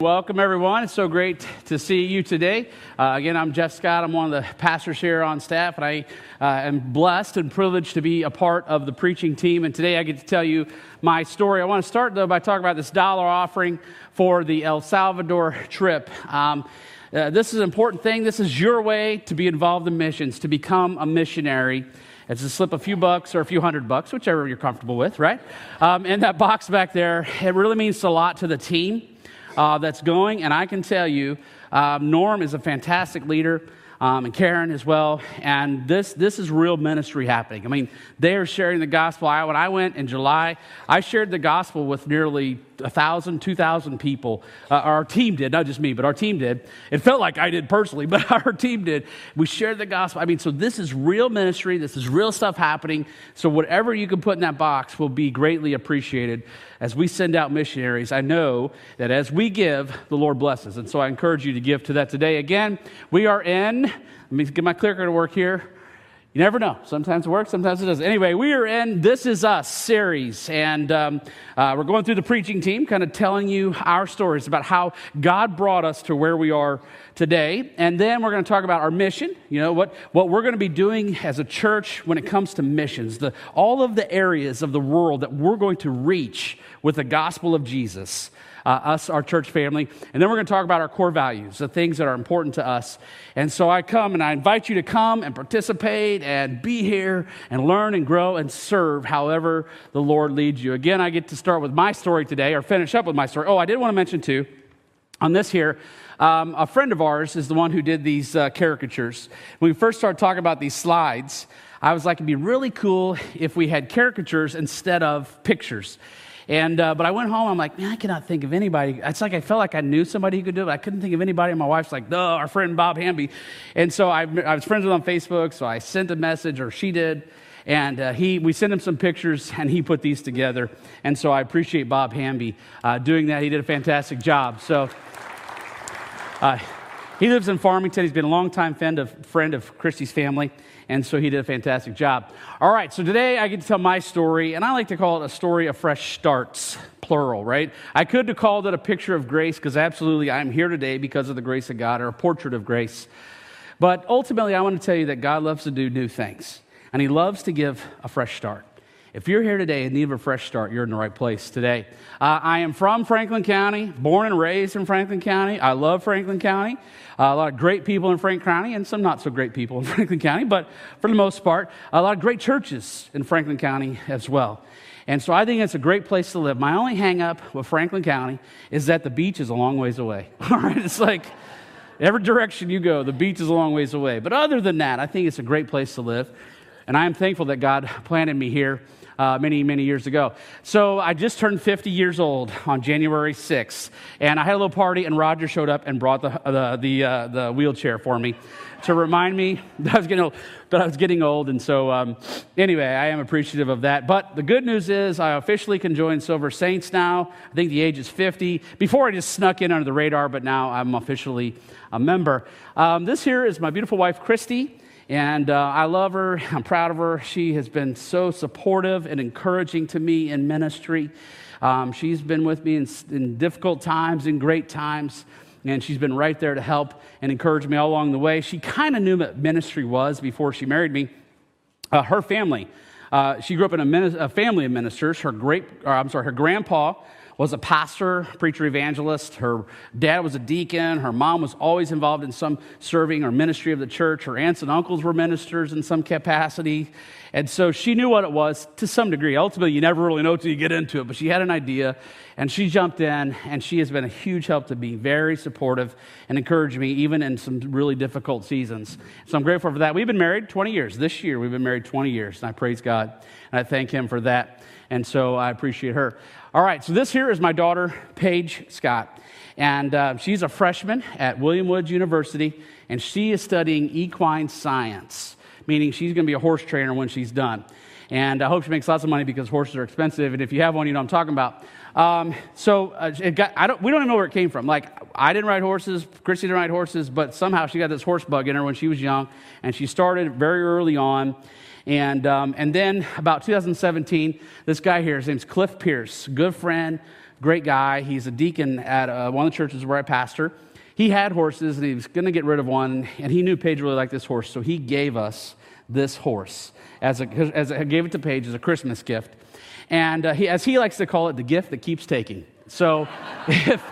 Welcome, everyone. It's so great to see you today. Uh, again, I'm Jeff Scott. I'm one of the pastors here on staff, and I uh, am blessed and privileged to be a part of the preaching team. And today I get to tell you my story. I want to start, though, by talking about this dollar offering for the El Salvador trip. Um, uh, this is an important thing. This is your way to be involved in missions, to become a missionary. It's to slip a few bucks or a few hundred bucks, whichever you're comfortable with, right? Um, in that box back there, it really means a lot to the team uh, that's going. And I can tell you, um, Norm is a fantastic leader. Um, and Karen as well. And this, this is real ministry happening. I mean, they are sharing the gospel. I, when I went in July, I shared the gospel with nearly 1,000, 2,000 people. Uh, our team did, not just me, but our team did. It felt like I did personally, but our team did. We shared the gospel. I mean, so this is real ministry. This is real stuff happening. So whatever you can put in that box will be greatly appreciated as we send out missionaries. I know that as we give, the Lord blesses. And so I encourage you to give to that today. Again, we are in, let me get my clicker to work here. You never know. Sometimes it works, sometimes it doesn't. Anyway, we are in This Is Us series, and um, uh, we're going through the preaching team, kind of telling you our stories about how God brought us to where we are today. And then we're going to talk about our mission, you know, what, what we're going to be doing as a church when it comes to missions, the, all of the areas of the world that we're going to reach with the gospel of Jesus uh, us, our church family. And then we're going to talk about our core values, the things that are important to us. And so I come and I invite you to come and participate and be here and learn and grow and serve however the Lord leads you. Again, I get to start with my story today or finish up with my story. Oh, I did want to mention too on this here. Um, a friend of ours is the one who did these uh, caricatures. When we first started talking about these slides, I was like, it'd be really cool if we had caricatures instead of pictures. And, uh, but I went home, I'm like, man, I cannot think of anybody. It's like I felt like I knew somebody who could do it. I couldn't think of anybody. And my wife's like, no, our friend Bob Hamby. And so I, I was friends with him on Facebook, so I sent a message, or she did. And uh, he, we sent him some pictures, and he put these together. And so I appreciate Bob Hamby uh, doing that. He did a fantastic job. So uh, he lives in Farmington. He's been a longtime friend of, friend of Christy's family and so he did a fantastic job. All right, so today I get to tell my story, and I like to call it a story of fresh starts, plural, right? I could have called it a picture of grace, because absolutely I'm here today because of the grace of God, or a portrait of grace. But ultimately, I want to tell you that God loves to do new things, and He loves to give a fresh start. If you're here today in need of a fresh start, you're in the right place today. Uh, I am from Franklin County, born and raised in Franklin County. I love Franklin County. Uh, a lot of great people in Franklin County and some not so great people in Franklin County, but for the most part, a lot of great churches in Franklin County as well. And so I think it's a great place to live. My only hang up with Franklin County is that the beach is a long ways away. All right, it's like every direction you go, the beach is a long ways away. But other than that, I think it's a great place to live. And I am thankful that God planted me here uh, many, many years ago. So I just turned 50 years old on January 6th, and I had a little party, and Roger showed up and brought the, the, the, uh, the wheelchair for me to remind me that I was getting old. I was getting old, and so um, anyway, I am appreciative of that. But the good news is, I officially can join Silver Saints now. I think the age is 50. Before I just snuck in under the radar, but now I'm officially a member. Um, this here is my beautiful wife, Christy. And uh, I love her. I'm proud of her. She has been so supportive and encouraging to me in ministry. Um, she's been with me in, in difficult times, in great times, and she's been right there to help and encourage me all along the way. She kind of knew what ministry was before she married me. Uh, her family, uh, she grew up in a, a, family of ministers. Her great, I'm sorry, her grandpa was a pastor, preacher, evangelist. Her dad was a deacon. Her mom was always involved in some serving or ministry of the church. Her aunts and uncles were ministers in some capacity. And so she knew what it was to some degree. Ultimately, you never really know until you get into it, but she had an idea and she jumped in and she has been a huge help to me, very supportive and encouraged me even in some really difficult seasons. So I'm grateful for that. We've been married 20 years. This year, we've been married 20 years, and I praise God and I thank Him for that. And so I appreciate her. All right, so this here is my daughter, Paige Scott. And uh, she's a freshman at William Woods University, and she is studying equine science, meaning she's going to be a horse trainer when she's done. And I hope she makes lots of money because horses are expensive. And if you have one, you know I'm talking about. Um, so uh, got, don't, we don't even know where it came from. Like, I didn't ride horses, Christy didn't ride horses, but somehow she got this horse bug in her when she was young. And she started very early on. And, um, and then about 2017, this guy here, his name's Cliff Pierce, good friend, great guy. He's a deacon at uh, one of the churches where I pastor. He had horses and he was going to get rid of one, and he knew Paige really liked this horse, so he gave us this horse as a, as a, gave it to Paige as a Christmas gift. And uh, he, as he likes to call it, the gift that keeps taking. So if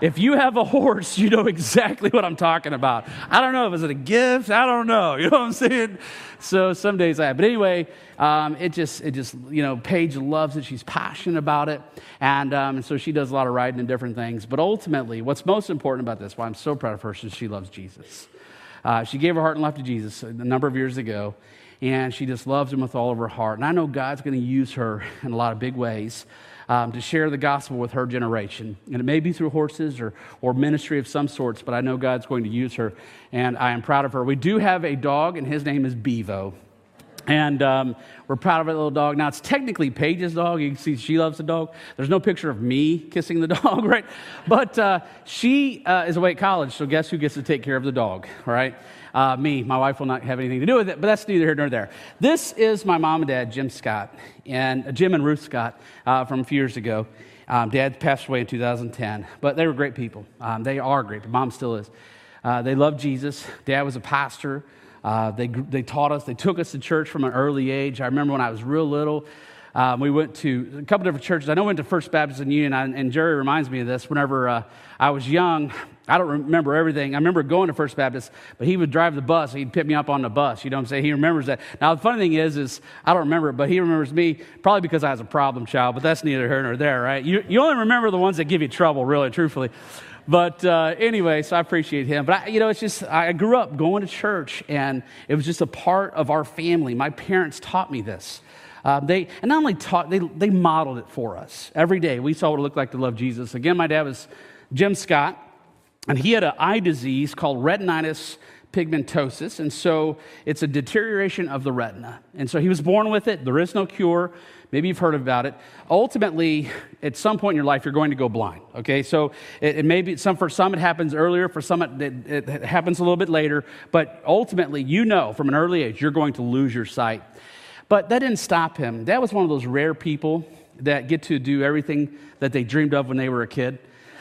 if you have a horse, you know exactly what I'm talking about. I don't know if it's a gift. I don't know. You know what I'm saying? So some days I have. But anyway, um, it just, it just, you know, Paige loves it. She's passionate about it. And, um, and so she does a lot of riding and different things. But ultimately, what's most important about this, why I'm so proud of her, is she loves Jesus. Uh, she gave her heart and life to Jesus a number of years ago. And she just loves him with all of her heart. And I know God's going to use her in a lot of big ways um, to share the gospel with her generation. And it may be through horses or, or ministry of some sorts, but I know God's going to use her, and I am proud of her. We do have a dog, and his name is Bevo. And um, we're proud of our little dog. Now, it's technically Paige's dog. You can see she loves the dog. There's no picture of me kissing the dog, right? But uh, she uh, is away at college, so guess who gets to take care of the dog, right? Uh, me. My wife will not have anything to do with it, but that's neither here nor there. This is my mom and dad, Jim Scott, and uh, Jim and Ruth Scott uh, from a few years ago. Um, dad passed away in 2010, but they were great people. Um, they are great. but Mom still is. Uh, they love Jesus. Dad was a pastor. Uh, they, they taught us, they took us to church from an early age. I remember when I was real little, um, we went to a couple different churches. I know we went to First Baptist in Union, and Jerry reminds me of this. Whenever uh, I was young, I don't remember everything. I remember going to First Baptist, but he would drive the bus. He'd pick me up on the bus. You know what I'm saying? He remembers that. Now, the funny thing is, is I don't remember it, but he remembers me probably because I was a problem child, but that's neither here nor there, right? You, you only remember the ones that give you trouble, really, truthfully. But uh, anyway, so I appreciate him. But, I, you know, it's just, I grew up going to church, and it was just a part of our family. My parents taught me this. Uh, they, and not only taught, they, they modeled it for us. Every day, we saw what it looked like to love Jesus. Again, my dad was Jim Scott. And he had an eye disease called retinitis pigmentosus. And so it's a deterioration of the retina. And so he was born with it. There is no cure. Maybe you've heard about it. Ultimately, at some point in your life, you're going to go blind. Okay, so it, it may be some for some it happens earlier, for some it, it, it happens a little bit later. But ultimately, you know from an early age you're going to lose your sight. But that didn't stop him. That was one of those rare people that get to do everything that they dreamed of when they were a kid.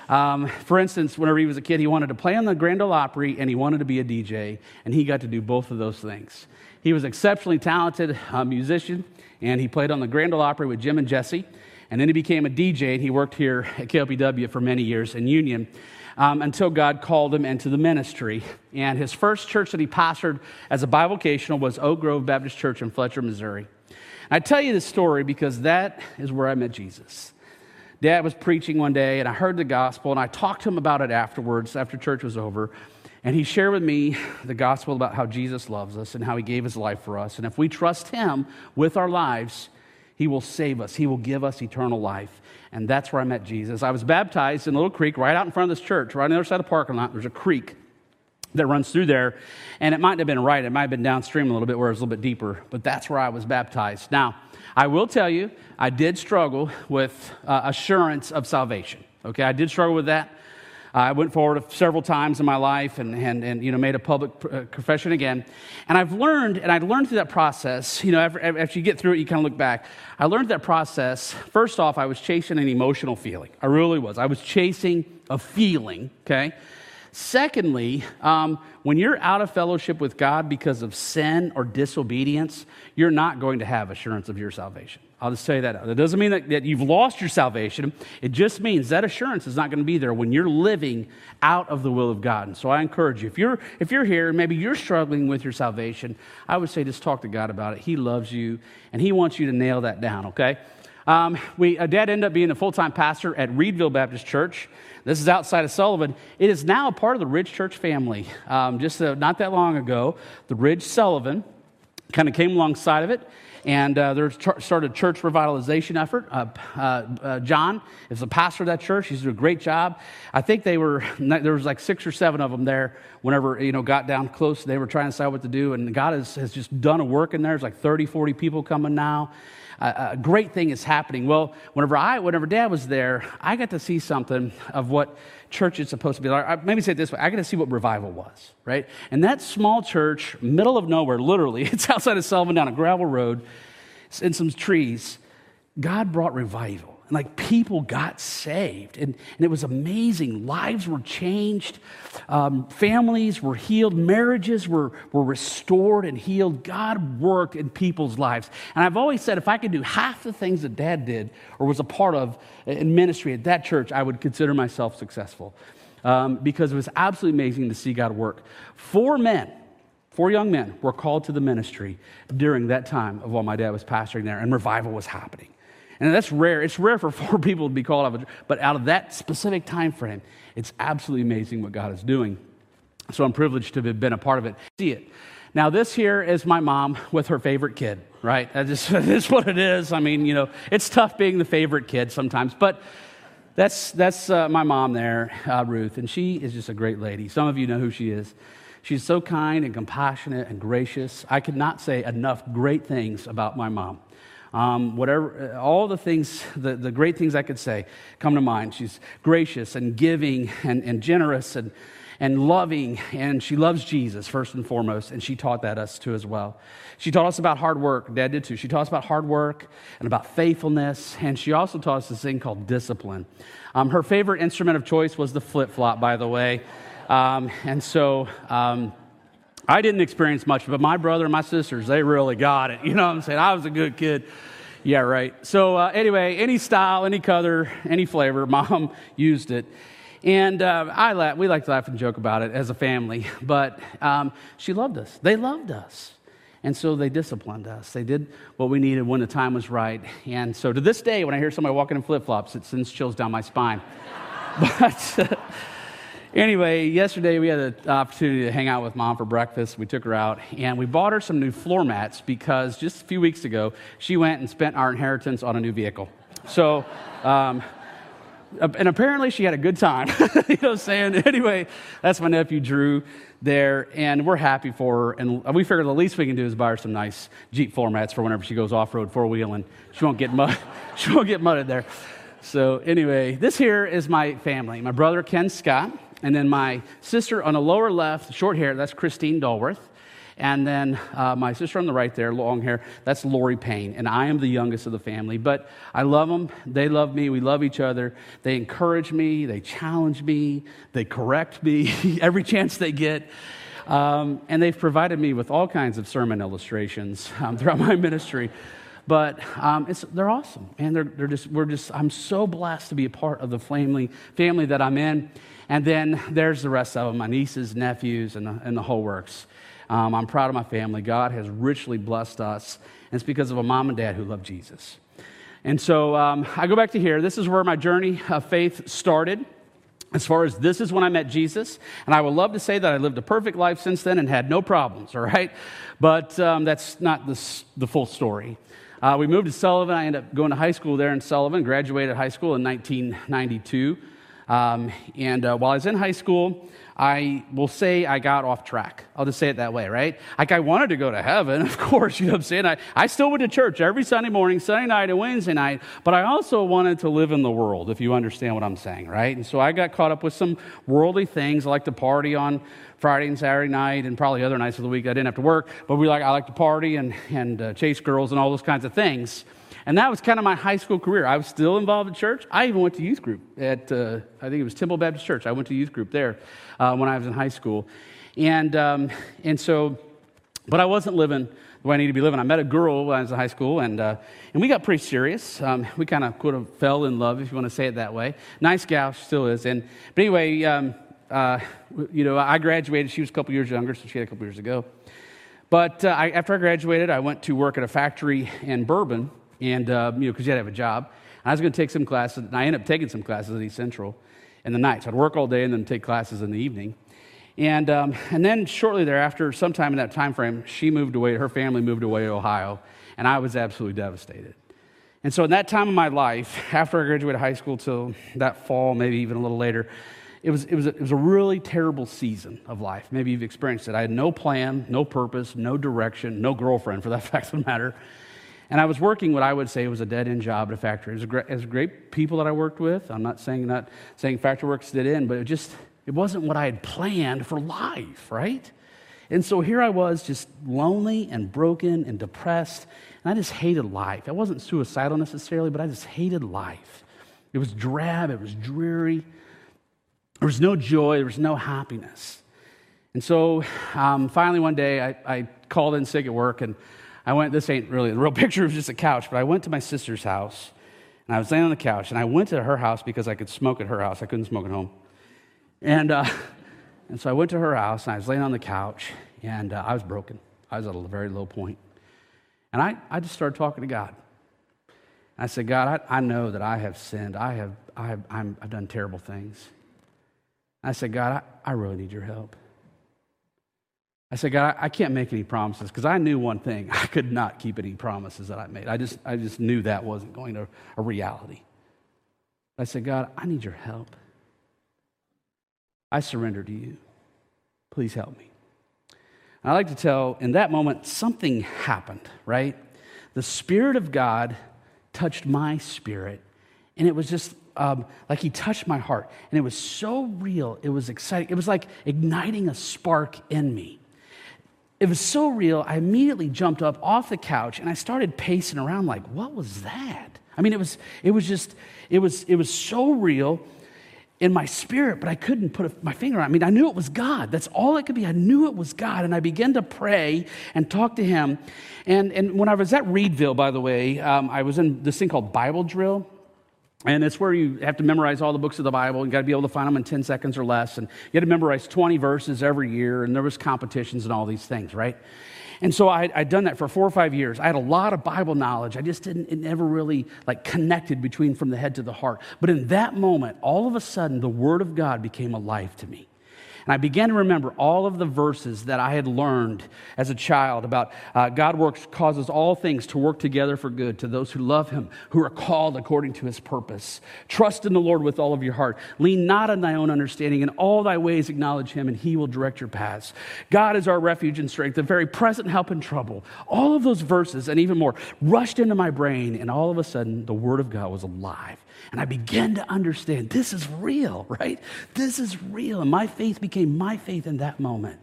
Um, for instance, whenever he was a kid, he wanted to play on the Grand Ole Opry and he wanted to be a DJ, and he got to do both of those things. He was exceptionally talented uh, musician, and he played on the Grand Ole Opry with Jim and Jesse, and then he became a DJ, and he worked here at KLPW for many years in Union. Um, until God called him into the ministry. And his first church that he pastored as a bivocational was Oak Grove Baptist Church in Fletcher, Missouri. I tell you this story because that is where I met Jesus. Dad was preaching one day, and I heard the gospel, and I talked to him about it afterwards, after church was over. And he shared with me the gospel about how Jesus loves us and how he gave his life for us. And if we trust him with our lives, he will save us, he will give us eternal life. And that's where I met Jesus. I was baptized in a little creek right out in front of this church, right on the other side of the parking lot. There's a creek that runs through there. And it might have been right, it might have been downstream a little bit where it's a little bit deeper, but that's where I was baptized. Now, I will tell you, I did struggle with uh, assurance of salvation. Okay, I did struggle with that. I went forward several times in my life and, and, and you know, made a public uh, confession again. And I've learned, and I learned through that process, you know, after, after you get through it, you kind of look back. I learned that process. First off, I was chasing an emotional feeling. I really was. I was chasing a feeling, okay? Secondly, um, when you're out of fellowship with God because of sin or disobedience, you're not going to have assurance of your salvation. I'll just say that. That doesn't mean that, that you've lost your salvation. It just means that assurance is not going to be there when you're living out of the will of God. And so I encourage you, if you're, if you're here, and maybe you're struggling with your salvation, I would say just talk to God about it. He loves you, and He wants you to nail that down, okay? Um, we, uh, Dad ended up being a full time pastor at Reedville Baptist Church. This is outside of Sullivan. It is now a part of the Ridge Church family. Um, just uh, not that long ago, the Ridge Sullivan kind of came alongside of it and uh, they started a church revitalization effort. Uh, uh, uh, John is the pastor of that church. He's doing a great job. I think they were there was like six or seven of them there. Whenever you know got down close, they were trying to decide what to do, and God has, has just done a work in there. There's like 30, 40 people coming now a great thing is happening. Well, whenever I, whenever Dad was there, I got to see something of what church is supposed to be like. Maybe say it this way: I got to see what revival was, right? And that small church, middle of nowhere, literally, it's outside of Sullivan down a gravel road, in some trees. God brought revival. And like people got saved. And, and it was amazing. Lives were changed, um, families were healed, marriages were, were restored and healed. God worked in people's lives. And I've always said if I could do half the things that dad did or was a part of in ministry at that church, I would consider myself successful. Um, because it was absolutely amazing to see God work. Four men Four young men were called to the ministry during that time of while my dad was pastoring there, and revival was happening. And that's rare. It's rare for four people to be called out, but out of that specific time frame, it's absolutely amazing what God is doing. So I'm privileged to have been a part of it. See it. Now, this here is my mom with her favorite kid, right? That just is what it is. I mean, you know, it's tough being the favorite kid sometimes, but that's, that's uh, my mom there, uh, Ruth, and she is just a great lady. Some of you know who she is. She's so kind and compassionate and gracious. I could not say enough great things about my mom. Um, whatever, all the things, the, the great things I could say come to mind. She's gracious and giving and, and generous and, and loving, and she loves Jesus first and foremost, and she taught that us too as well. She taught us about hard work. Dad did too. She taught us about hard work and about faithfulness, and she also taught us this thing called discipline. Um, her favorite instrument of choice was the flip flop, by the way. Um, and so um, I didn't experience much, but my brother and my sisters, they really got it. You know what I'm saying? I was a good kid. Yeah, right. So, uh, anyway, any style, any color, any flavor, mom used it. And uh, I laugh, we like to laugh and joke about it as a family, but um, she loved us. They loved us. And so they disciplined us. They did what we needed when the time was right. And so to this day, when I hear somebody walking in flip flops, it sends chills down my spine. but. Anyway, yesterday we had the opportunity to hang out with mom for breakfast. We took her out and we bought her some new floor mats because just a few weeks ago she went and spent our inheritance on a new vehicle. So, um, and apparently she had a good time. you know what I'm saying? Anyway, that's my nephew Drew there, and we're happy for her. And we figured the least we can do is buy her some nice Jeep floor mats for whenever she goes off road four wheeling. She won't get mud. she won't get mudded there. So anyway, this here is my family. My brother Ken Scott and then my sister on the lower left, short hair, that's Christine Dolworth. And then uh, my sister on the right there, long hair, that's Lori Payne. And I am the youngest of the family. But I love them. They love me. We love each other. They encourage me. They challenge me. They correct me every chance they get. Um, and they've provided me with all kinds of sermon illustrations um, throughout my ministry. But um, they're awesome. And they're, they're just, we're just, I'm so blessed to be a part of the family, family that I'm in. And then there's the rest of them my nieces, nephews, and the, and the whole works. Um, I'm proud of my family. God has richly blessed us, and it's because of a mom and dad who love Jesus. And so um, I go back to here. This is where my journey of faith started. As far as this is when I met Jesus, and I would love to say that I lived a perfect life since then and had no problems, all right? But um, that's not the, the full story. Uh, we moved to Sullivan. I ended up going to high school there in Sullivan, graduated high school in 1992. Um, and uh, while I was in high school, I will say I got off track. I'll just say it that way, right? Like I wanted to go to heaven, of course, you know what I'm saying? I, I still went to church every Sunday morning, Sunday night, and Wednesday night, but I also wanted to live in the world, if you understand what I'm saying, right? And so I got caught up with some worldly things. I like to party on Friday and Saturday night, and probably other nights of the week I didn't have to work, but we like, I like to party and, and uh, chase girls and all those kinds of things. And that was kind of my high school career. I was still involved in church. I even went to youth group at, uh, I think it was Temple Baptist Church. I went to youth group there uh, when I was in high school. And, um, and so, but I wasn't living the way I needed to be living. I met a girl when I was in high school, and, uh, and we got pretty serious. Um, we kind of could have fell in love, if you want to say it that way. Nice gal, she still is. And, but anyway, um, uh, you know, I graduated. She was a couple years younger, so she had a couple years ago. But uh, I, after I graduated, I went to work at a factory in Bourbon and uh, you know, because you had to have a job. And I was going to take some classes, and I ended up taking some classes at East Central in the night. So I'd work all day and then take classes in the evening. And, um, and then shortly thereafter, sometime in that time frame, she moved away, her family moved away to Ohio, and I was absolutely devastated. And so in that time of my life, after I graduated high school till that fall, maybe even a little later, it was, it, was a, it was a really terrible season of life. Maybe you've experienced it. I had no plan, no purpose, no direction, no girlfriend for that fact of the matter. And I was working what I would say was a dead end job at a factory. It was, great, it was great people that I worked with. I'm not saying not saying factory work's dead end, but it just it wasn't what I had planned for life, right? And so here I was, just lonely and broken and depressed. And I just hated life. I wasn't suicidal necessarily, but I just hated life. It was drab, it was dreary. There was no joy, there was no happiness. And so um, finally, one day, I, I called in sick at work, and I went, this ain't really the real picture, it was just a couch, but I went to my sister's house, and I was laying on the couch, and I went to her house because I could smoke at her house. I couldn't smoke at home. And, uh, and so I went to her house, and I was laying on the couch, and uh, I was broken. I was at a very low point. And I, I just started talking to God. I said, God, I, I know that I have sinned. I have, I have I'm, I've done terrible things. I said, God, I, I really need your help. I said, God, I, can't make any promises because I knew one thing. I could not keep any promises that I made. I just, I just knew that wasn't going to a reality. I said, God, I need your help. I surrender to you. Please help me. And I like to tell, in that moment, something happened, right? The Spirit of God touched my spirit, and it was just um, like He touched my heart. And it was so real, it was exciting. It was like igniting a spark in me. It was so real, I immediately jumped up off the couch and I started pacing around like, what was that? I mean, it was, it was just, it was, it was so real in my spirit, but I couldn't put my finger on it. I mean, I knew it was God. That's all it could be. I knew it was God. And I began to pray and talk to Him. And, and when I was at Reedville, by the way, um, I was in this thing called Bible Drill. And it's where you have to memorize all the books of the Bible. You got to be able to find them in 10 seconds or less. And you had to memorize 20 verses every year. And there was competitions and all these things, right? And so I, had done that for four or five years. I had a lot of Bible knowledge. I just didn't, it never really like connected between from the head to the heart. But in that moment, all of a sudden, the Word of God became alive to me. And I began to remember all of the verses that I had learned as a child about uh, God works, causes all things to work together for good to those who love him, who are called according to his purpose. Trust in the Lord with all of your heart. Lean not on thy own understanding. In all thy ways acknowledge him, and he will direct your paths. God is our refuge and strength, the very present help in trouble. All of those verses and even more rushed into my brain, and all of a sudden, the word of God was alive. And I began to understand this is real, right? This is real. And my faith became my faith in that moment.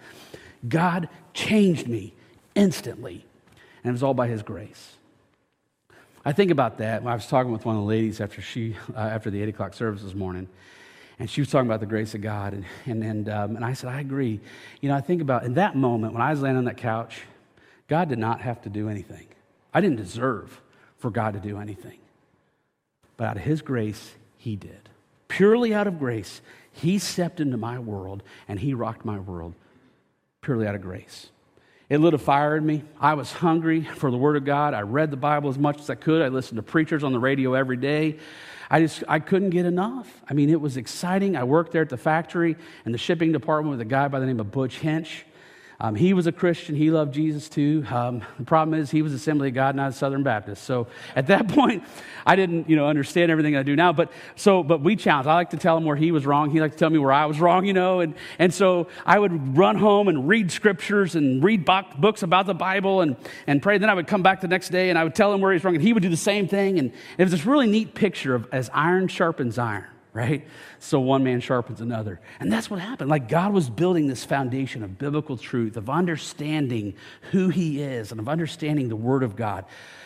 God changed me instantly. And it was all by his grace. I think about that. I was talking with one of the ladies after, she, uh, after the 8 o'clock service this morning. And she was talking about the grace of God. And, and, and, um, and I said, I agree. You know, I think about in that moment when I was laying on that couch, God did not have to do anything. I didn't deserve for God to do anything. But out of His grace, He did. Purely out of grace, He stepped into my world and He rocked my world purely out of grace. It lit a fire in me. I was hungry for the Word of God. I read the Bible as much as I could. I listened to preachers on the radio every day. I just I couldn't get enough. I mean, it was exciting. I worked there at the factory in the shipping department with a guy by the name of Butch Hinch. Um, he was a Christian. He loved Jesus too. Um, the problem is he was Assembly of God, not a Southern Baptist. So at that point, I didn't, you know, understand everything I do now. But so, but we challenged. I like to tell him where he was wrong. He liked to tell me where I was wrong, you know. And and so I would run home and read scriptures and read books about the Bible and and pray. Then I would come back the next day and I would tell him where he's wrong, and he would do the same thing. And it was this really neat picture of as iron sharpens iron right? So one man sharpens another. And that's what happened. Like God was building this foundation of biblical truth, of understanding who He is, and of understanding the Word of God.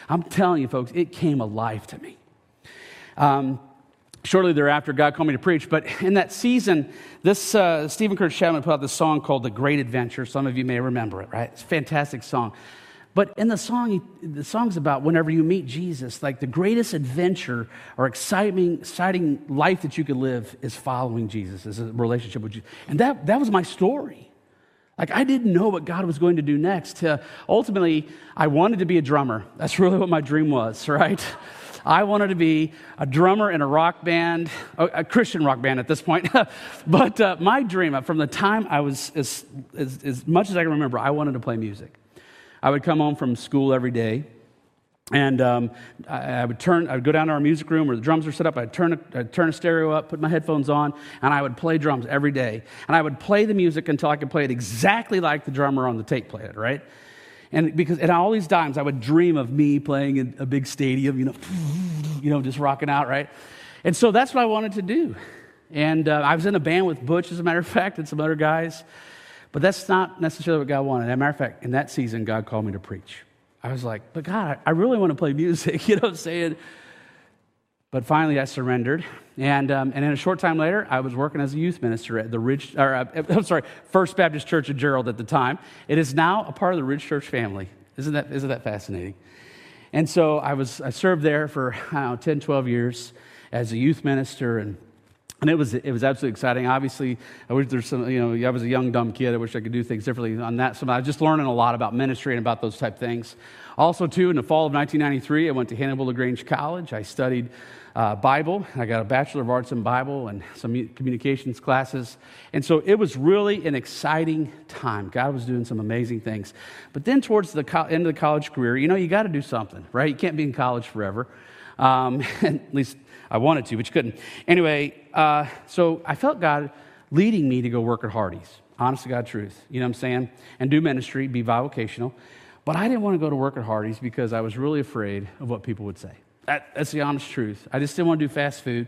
I'm telling you, folks, it came alive to me. Um, shortly thereafter, God called me to preach. But in that season, this uh, Steven Curtis Chapman put out this song called "The Great Adventure." Some of you may remember it, right? It's a fantastic song. But in the song, the song's about whenever you meet Jesus, like the greatest adventure or exciting, exciting life that you could live is following Jesus, is a relationship with Jesus. And that, that was my story. Like, I didn't know what God was going to do next. Uh, ultimately, I wanted to be a drummer. That's really what my dream was, right? I wanted to be a drummer in a rock band, a, Christian rock band at this point. but uh, my dream, from the time I was, as, as, as much as I can remember, I wanted to play music. I would come home from school every day, and um, I, I, would turn, I would go down to our music room where the drums are set up. I'd turn, a, I'd turn a stereo up, put my headphones on, and I would play drums every day. And I would play the music until I could play it exactly like the drummer on the tape played it, right? And because at all these times, I would dream of me playing in a big stadium, you know, you know, just rocking out, right? And so that's what I wanted to do. And uh, I was in a band with Butch, as a matter of fact, and some other guys. But that's not necessarily what God wanted. As a matter of fact, in that season, God called me to preach. I was like, but God, I really want to play music. You know what I'm saying? But finally, I surrendered. And, um, and in a short time later, I was working as a youth minister at the Ridge, or, uh, I'm sorry, First Baptist Church of Gerald at the time. It is now a part of the Ridge Church family. Isn't that, isn't that fascinating? And so I, was, I served there for, know, 10, 12 years as a youth minister. And and it was, it was absolutely exciting. Obviously, I wish there's some, you know, I was a young, dumb kid. I wish I could do things differently on that. So I was just learning a lot about ministry and about those type things. Also, too, in the fall of 1993, I went to Hannibal LaGrange College. I studied uh, Bible. I got a Bachelor of Arts in Bible and some communications classes. And so it was really an exciting time. God was doing some amazing things. But then, towards the co- end of the college career, you know, you got to do something, right? You can't be in college forever. Um, at least I wanted to, but you couldn't. Anyway, uh, so I felt God leading me to go work at Hardee's. Honest to God truth. You know what I'm saying? And do ministry, be bivocational. But I didn't want to go to work at Hardee's because I was really afraid of what people would say. That, that's the honest truth. I just didn't want to do fast food.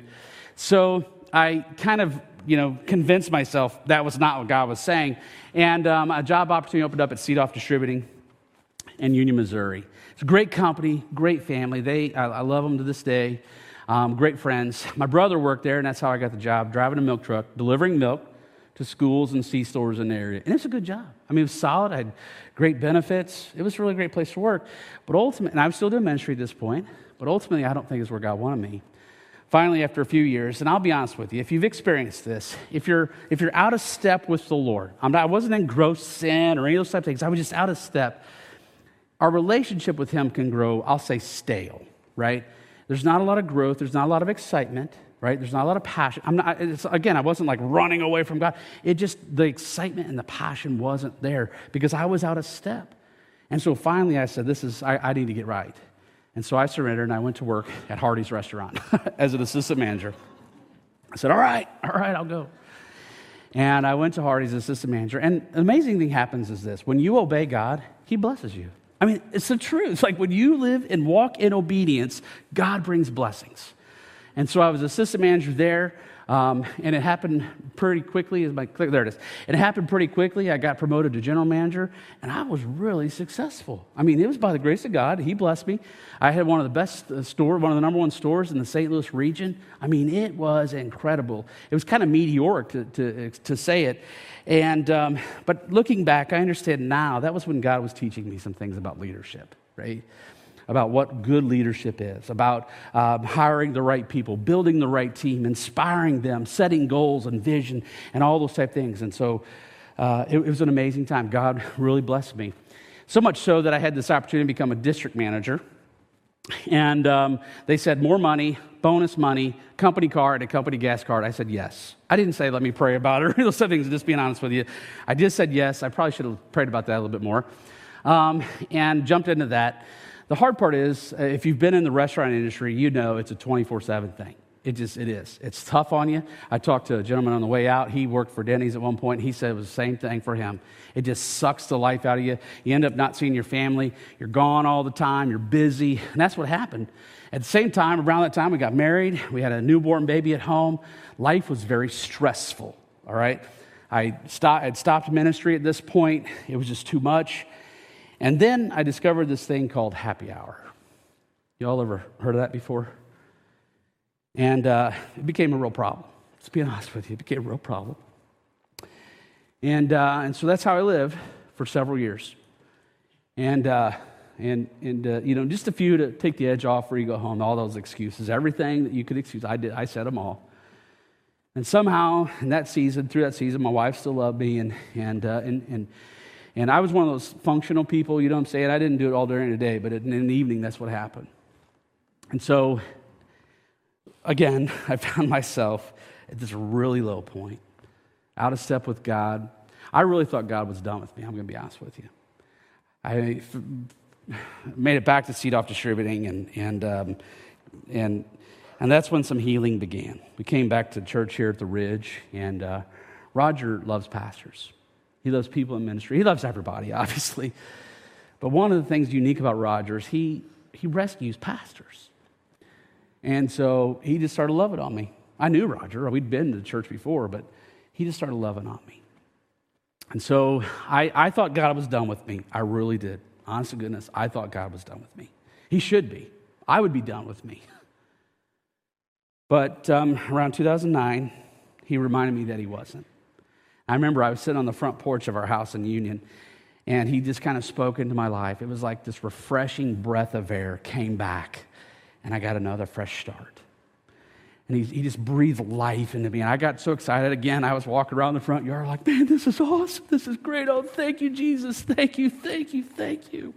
So I kind of, you know, convinced myself that was not what God was saying. And um, a job opportunity opened up at Siedhoff Distributing in Union, Missouri. It's a great company, great family. They, I, I love them to this day. Um, great friends. My brother worked there, and that's how I got the job driving a milk truck, delivering milk to schools and C stores in the area. And it's a good job. I mean, it was solid. I had great benefits. It was a really great place to work. But ultimately, and I was still doing ministry at this point, but ultimately, I don't think it's where God wanted me. Finally, after a few years, and I'll be honest with you, if you've experienced this, if you're, if you're out of step with the Lord, I'm not, I wasn't in gross sin or any of those type of things, I was just out of step. Our relationship with Him can grow, I'll say, stale, right? There's not a lot of growth, there's not a lot of excitement, right? There's not a lot of passion. I'm not, again, I wasn't like running away from God. It just, the excitement and the passion wasn't there because I was out of step. And so finally I said, This is, I, I need to get right. And so I surrendered and I went to work at Hardee's restaurant as an assistant manager. I said, All right, all right, I'll go. And I went to Hardee's assistant manager. And the amazing thing happens is this when you obey God, He blesses you. I mean, it's the truth. It's like when you live and walk in obedience, God brings blessings. And so I was assistant manager there, um, and it happened pretty quickly. Is my there it is. It happened pretty quickly. I got promoted to general manager, and I was really successful. I mean, it was by the grace of God. He blessed me. I had one of the best uh, store, one of the number one stores in the St. Louis region. I mean, it was incredible. It was kind of meteoric to, to, to say it. And, um, but looking back, I understand now that was when God was teaching me some things about leadership, right? About what good leadership is, about um, hiring the right people, building the right team, inspiring them, setting goals and vision, and all those type things. And so uh, it, it was an amazing time. God really blessed me. So much so that I had this opportunity to become a district manager. And um, they said, more money, bonus money, company card, a company gas card. I said yes. I didn't say, let me pray about it or those things, just being honest with you. I just said yes. I probably should have prayed about that a little bit more. Um, and jumped into that. The hard part is, uh, if you've been in the restaurant industry, you know it's a 24 7 thing. It just, it is. It's tough on you. I talked to a gentleman on the way out. He worked for Denny's at one point. He said it was the same thing for him. It just sucks the life out of you. You end up not seeing your family. You're gone all the time. You're busy. And that's what happened. At the same time, around that time, we got married. We had a newborn baby at home. Life was very stressful, all right? I stopped, had stopped ministry at this point. It was just too much. And then I discovered this thing called happy hour. Y'all ever heard of that before? And uh, it became a real problem. Let's be honest with you, it became a real problem. And, uh, and so that's how I lived for several years. And, uh, and, and uh, you know, just a few to take the edge off where you go home, all those excuses, everything that you could excuse. I did, I said them all. And somehow, in that season, through that season, my wife still loved me, and, and, uh, and, and, and I was one of those functional people, you know what I'm saying? I didn't do it all during the day, but in the evening, that's what happened. And so again, I found myself at this really low point, out of step with God. I really thought God was done with me. I'm going to be honest with you. I made it back to Siedhoff Distributing, and, and, um, and, and that's when some healing began. We came back to church here at the Ridge, and uh, Roger loves pastors. He loves people in ministry. He loves everybody, obviously. But one of the things unique about Rogers, he, he rescues pastors. And so he just started loving on me. I knew Roger. We'd been to church before, but he just started loving on me. And so I, I thought God was done with me. I really did. Honest to goodness, I thought God was done with me. He should be. I would be done with me. But um, around 2009, he reminded me that he wasn't. I remember I was sitting on the front porch of our house in Union, and he just kind of spoke into my life. It was like this refreshing breath of air came back, and I got another fresh start. And he, he just breathed life into me. And I got so excited again. I was walking around the front yard like, man, this is awesome. This is great. Oh, thank you, Jesus. Thank you, thank you, thank you.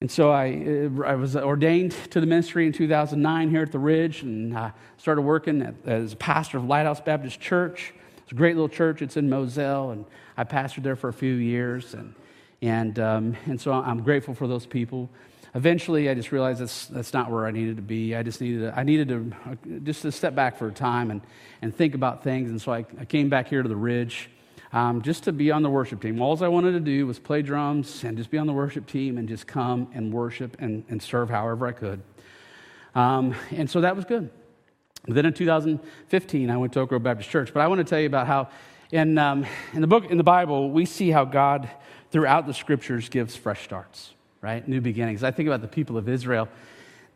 And so I, I was ordained to the ministry in 2009 here at the Ridge and I started working as a pastor of Lighthouse Baptist Church. It's a great little church. It's in Moselle, and I pastored there for a few years. And, and, um, and so I'm grateful for those people. Eventually, I just realized that's, that's not where I needed to be. I just needed to, I needed to uh, just to step back for a time and, and think about things. And so I, I came back here to the Ridge um, just to be on the worship team. All I wanted to do was play drums and just be on the worship team and just come and worship and, and serve however I could. Um, and so that was good. Then in 2015, I went to Oak Grove Baptist Church. But I want to tell you about how in, um, in the book, in the Bible, we see how God, throughout the scriptures, gives fresh starts, right? New beginnings. I think about the people of Israel.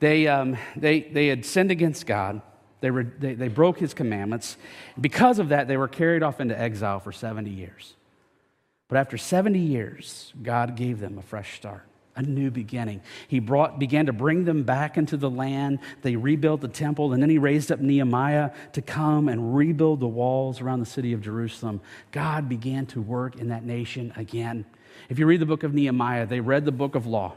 They, um, they, they had sinned against God. They, were, they, they broke his commandments. Because of that, they were carried off into exile for 70 years. But after 70 years, God gave them a fresh start, a new beginning. He brought, began to bring them back into the land. They rebuilt the temple, and then he raised up Nehemiah to come and rebuild the walls around the city of Jerusalem. God began to work in that nation again. If you read the book of Nehemiah, they read the book of law.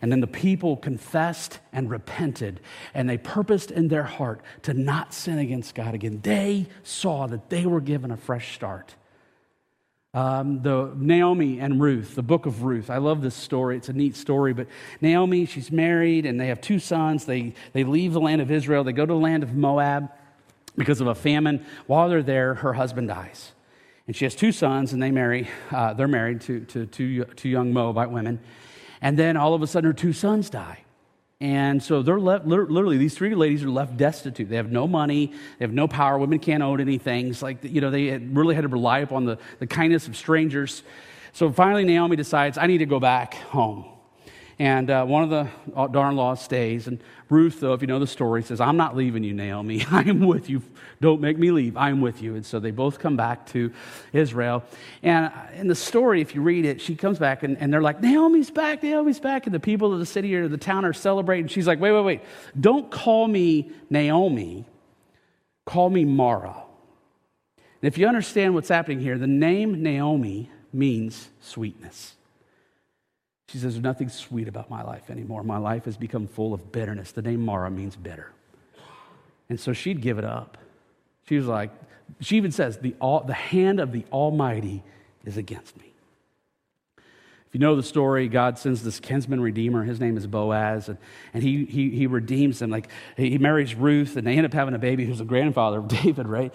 And then the people confessed and repented, and they purposed in their heart to not sin against God again. They saw that they were given a fresh start. Um, the Naomi and Ruth, the book of Ruth. I love this story. It's a neat story. But Naomi, she's married, and they have two sons. They, they leave the land of Israel. They go to the land of Moab because of a famine. While they're there, her husband dies. And she has two sons, and they marry. Uh, they're married to, to two, two young Moabite women. And then all of a sudden, her two sons die. And so they're left, literally, these three ladies are left destitute. They have no money, they have no power. Women can't own anything. It's like, you know, they really had to rely upon the, the kindness of strangers. So finally, Naomi decides, I need to go back home. And uh, one of the daughter in laws stays. And Ruth, though, if you know the story, says, I'm not leaving you, Naomi. I am with you. Don't make me leave. I am with you. And so they both come back to Israel. And uh, in the story, if you read it, she comes back and, and they're like, Naomi's back, Naomi's back. And the people of the city or the town are celebrating. She's like, wait, wait, wait. Don't call me Naomi. Call me Mara. And if you understand what's happening here, the name Naomi means sweetness. She says, There's nothing sweet about my life anymore. My life has become full of bitterness. The name Mara means bitter. And so she'd give it up. She was like, she even says, the, all, the hand of the Almighty is against me. If you know the story, God sends this kinsman redeemer. His name is Boaz, and, and he, he, he redeems them. Like he marries Ruth, and they end up having a baby who's the grandfather of David, right?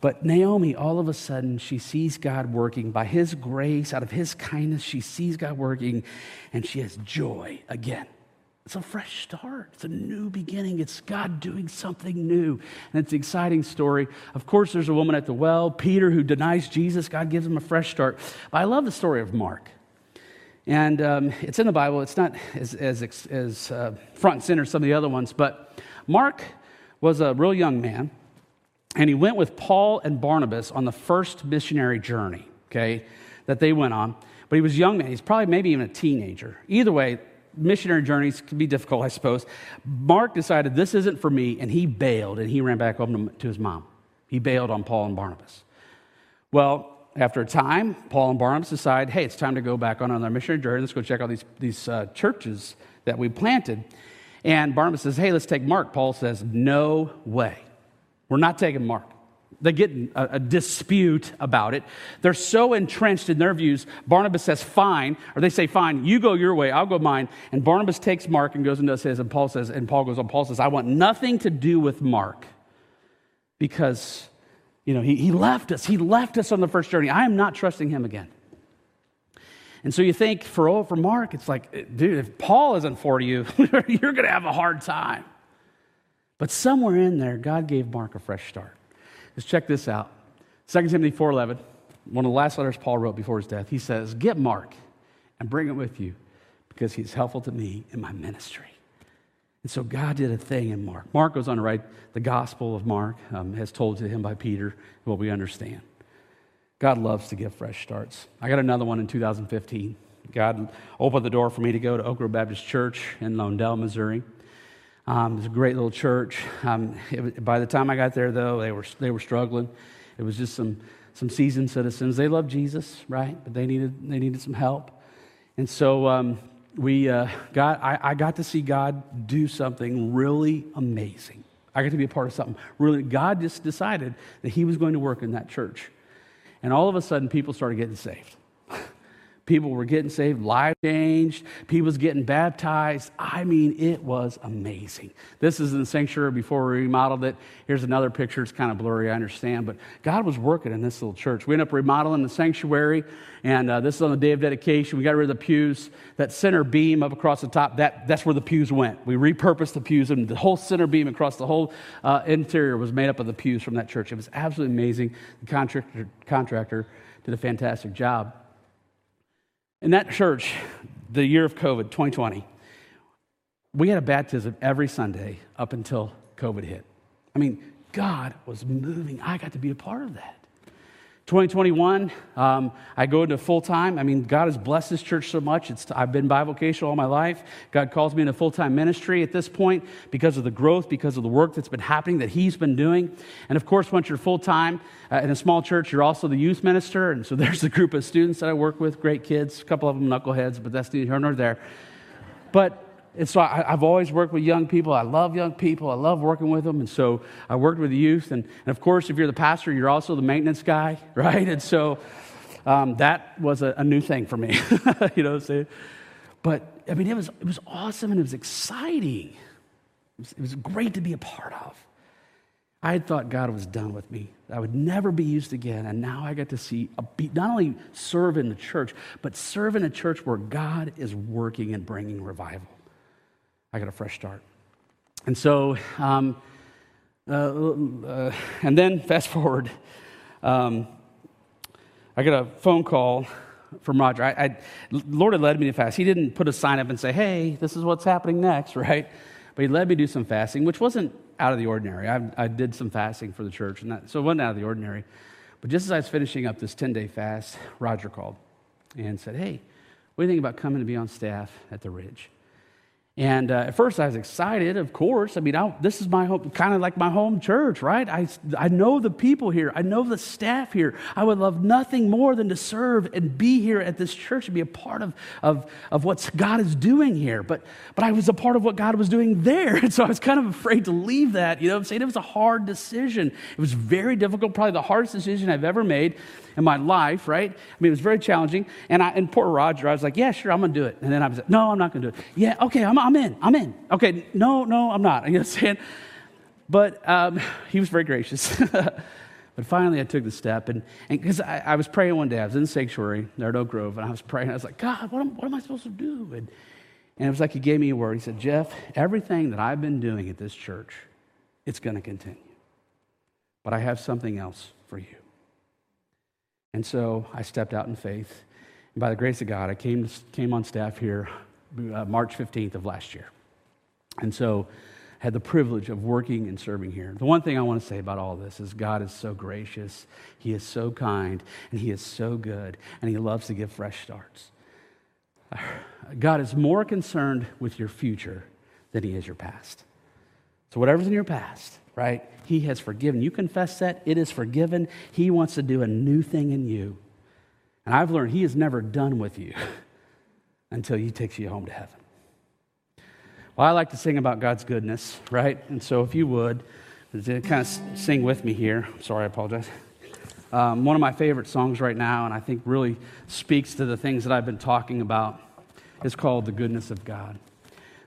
But Naomi, all of a sudden, she sees God working by His grace, out of His kindness. She sees God working, and she has joy again. It's a fresh start. It's a new beginning. It's God doing something new. And it's an exciting story. Of course, there's a woman at the well, Peter, who denies Jesus. God gives him a fresh start. But I love the story of Mark. And um, it's in the Bible. It's not as, as, as uh, front and center as some of the other ones. But Mark was a real young man and he went with Paul and Barnabas on the first missionary journey, okay, that they went on. But he was a young man. He's probably maybe even a teenager. Either way, missionary journeys can be difficult, I suppose. Mark decided this isn't for me, and he bailed and he ran back home to his mom. He bailed on Paul and Barnabas. Well, after a time, Paul and Barnabas decide, hey, it's time to go back on another missionary journey. Let's go check out these, these uh, churches that we planted. And Barnabas says, hey, let's take Mark. Paul says, no way. We're not taking Mark. They get a, a, dispute about it. They're so entrenched in their views. Barnabas says, fine, or they say, fine, you go your way, I'll go mine. And Barnabas takes Mark and goes and does his, and Paul says, and Paul goes on, Paul says, I want nothing to do with Mark because, you know, he, he left us. He left us on the first journey. I am not trusting him again. And so you think for, all for Mark, it's like, dude, if Paul isn't for you, you're going to have a hard time. But somewhere in there, God gave Mark a fresh start. Let's check this out. 2 Timothy 4.11. one of the last letters Paul wrote before his death, he says, Get Mark and bring it with you because he's helpful to me in my ministry. And so God did a thing in Mark. Mark goes on to write the Gospel of Mark, um, as told to him by Peter, what we understand. God loves to give fresh starts. I got another one in 2015. God opened the door for me to go to Oak Grove Baptist Church in Londell, Missouri. Um, was a great little church. Um, it, by the time I got there, though, they were, they were struggling. It was just some, some seasoned citizens. They loved Jesus, right? But they needed, they needed some help. And so um, we uh, got, I, I got to see God do something really amazing. I got to be a part of something really. God just decided that He was going to work in that church. And all of a sudden, people started getting saved. People were getting saved, life changed, people was getting baptized. I mean, it was amazing. This is in the sanctuary before we remodeled it. Here's another picture. It's kind of blurry, I understand, but God was working in this little church. We ended up remodeling the sanctuary, and uh, this is on the day of dedication. We got rid of the pews. That center beam up across the top, that, that's where the pews went. We repurposed the pews, and the whole center beam across the whole uh, interior was made up of the pews from that church. It was absolutely amazing. The contractor, contractor did a fantastic job. In that church, the year of COVID, 2020, we had a baptism every Sunday up until COVID hit. I mean, God was moving. I got to be a part of that. 2021, um, I go into full time. I mean, God has blessed this church so much. It's, I've been bivocational all my life. God calls me into full time ministry at this point because of the growth, because of the work that's been happening that He's been doing. And of course, once you're full time uh, in a small church, you're also the youth minister. And so there's a group of students that I work with, great kids, a couple of them knuckleheads, but that's neither here nor there. But and so I, have always worked with young people. I love young people. I love working with them. And so I worked with the youth. And, and of course, if you're the pastor, you're also the maintenance guy, right? And so um, that was a, a, new thing for me, you know what I'm saying? But I mean, it was, it was awesome and it was exciting. It was, it was great to be a part of. I had thought God was done with me. I would never be used again. And now I get to see, a, not only serve in the church, but serve in a church where God is working and bringing revival. I got a fresh start. And so, um, uh, uh, and then fast forward, um, I got a phone call from Roger. I, I, Lord had led me to fast. He didn't put a sign up and say, hey, this is what's happening next, right? But he led me to do some fasting, which wasn't out of the ordinary. I, I did some fasting for the church, and that, so it wasn't out of the ordinary. But just as I was finishing up this 10 day fast, Roger called and said, hey, what do you think about coming to be on staff at the Ridge? And uh, at first I was excited, of course. I mean, I, this is my home, kind of like my home church, right? I, I know the people here, I know the staff here. I would love nothing more than to serve and be here at this church and be a part of, of, of what God is doing here. But, but I was a part of what God was doing there. And so I was kind of afraid to leave that. You know I'm saying? It was a hard decision. It was very difficult, probably the hardest decision I've ever made in my life, right? I mean, it was very challenging. And, I, and poor Roger, I was like, yeah, sure, I'm going to do it. And then I was like, no, I'm not going to do it. Yeah, okay, I'm, I'm in. I'm in. Okay, no, no, I'm not. You know what I'm saying? But um, he was very gracious. but finally, I took the step. And because I, I, was praying one day, I was in the sanctuary there at Oak Grove, and I was praying. I was like, God, what am, what am I supposed to do? And, and it was like he gave me a word. He said, Jeff, everything that I've been doing at this church, it's going to continue. But I have something else for you. And so I stepped out in faith. And by the grace of God, I came, came on staff here uh, March 15th of last year. And so I had the privilege of working and serving here. The one thing I want to say about all this is God is so gracious, He is so kind, and He is so good, and He loves to give fresh starts. God is more concerned with your future than He is your past. So, whatever's in your past, right? He has forgiven. You confess that, it is forgiven. He wants to do a new thing in you. And I've learned He is never done with you until He takes you home to heaven. Well, I like to sing about God's goodness, right? And so if you would, kind of sing with me here. I'm Sorry, I apologize. Um, one of my favorite songs right now, and I think really speaks to the things that I've been talking about, is called The Goodness of God.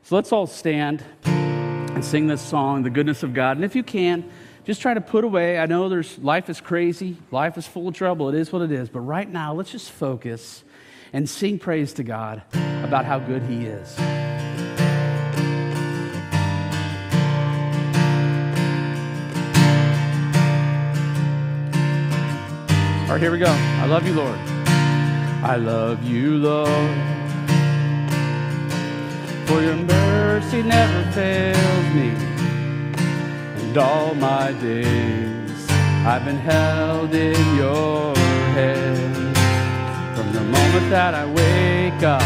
So let's all stand and sing this song, The Goodness of God. And if you can, just try to put away. I know there's life is crazy, life is full of trouble. It is what it is. But right now, let's just focus and sing praise to God about how good He is. All right, here we go. I love you, Lord. I love you, Lord. For your mercy never fails me. And all my days I've been held in your hand. From the moment that I wake up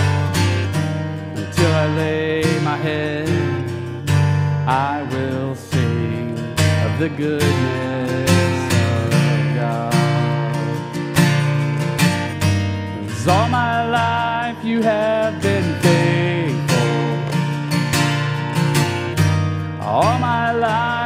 until I lay my head, I will sing of the goodness of God. all my life you have been faithful. All my life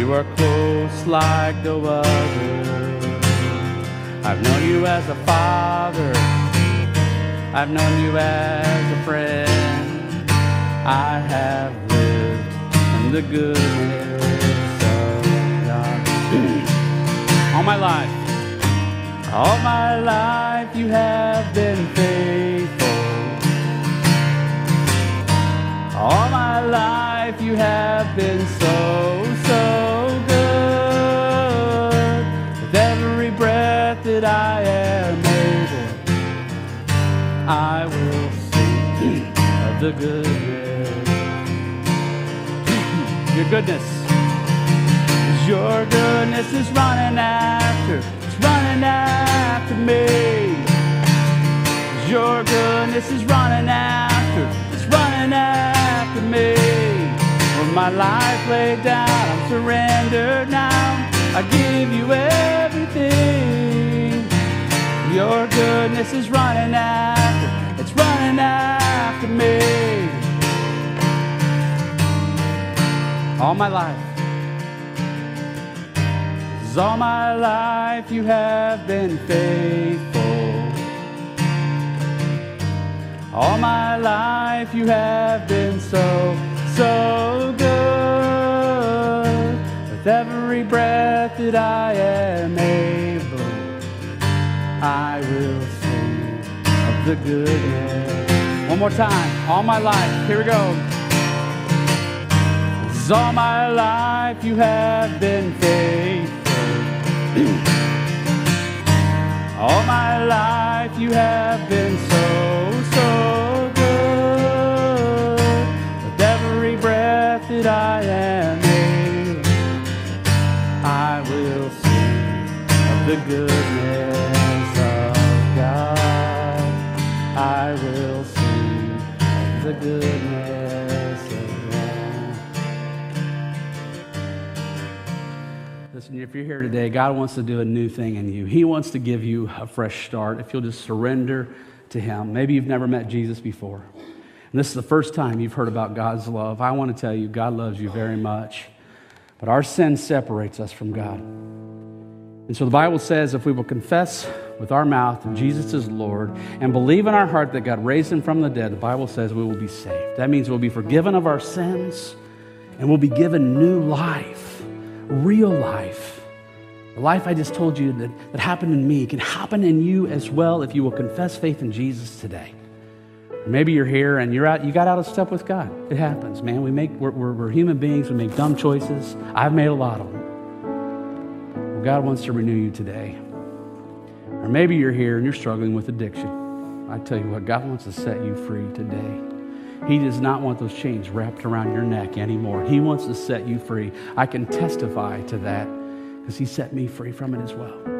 You are close like no other. I've known you as a father. I've known you as a friend. I have lived in the goodness of God. All my life. All my life you have been faithful. All my life you have been I will sing of the goodness. Your goodness. Your goodness is running after, it's running after me. Your goodness is running after, it's running after me. With my life laid down, I'm surrendered now. I give you everything. Your goodness is running after, after me. All my life. all my life you have been faithful. All my life you have been so, so good. With every breath that I am able, I will sing of the goodness. More time. All my life. Here we go. all my life you have been faithful. All my life you have been so, so good. With every breath that I am able, I will sing of the goodness if you're here today, God wants to do a new thing in you. He wants to give you a fresh start if you'll just surrender to Him. Maybe you've never met Jesus before. And this is the first time you've heard about God's love. I want to tell you, God loves you very much. But our sin separates us from God. And so the Bible says if we will confess with our mouth that Jesus is Lord and believe in our heart that God raised him from the dead, the Bible says we will be saved. That means we'll be forgiven of our sins and we'll be given new life, real life. The life I just told you that, that happened in me can happen in you as well if you will confess faith in Jesus today. Maybe you're here and you're out, you got out of step with God. It happens, man. We make, we're, we're, we're human beings. We make dumb choices. I've made a lot of them. Well, God wants to renew you today. Or maybe you're here and you're struggling with addiction. I tell you what, God wants to set you free today. He does not want those chains wrapped around your neck anymore. He wants to set you free. I can testify to that because He set me free from it as well.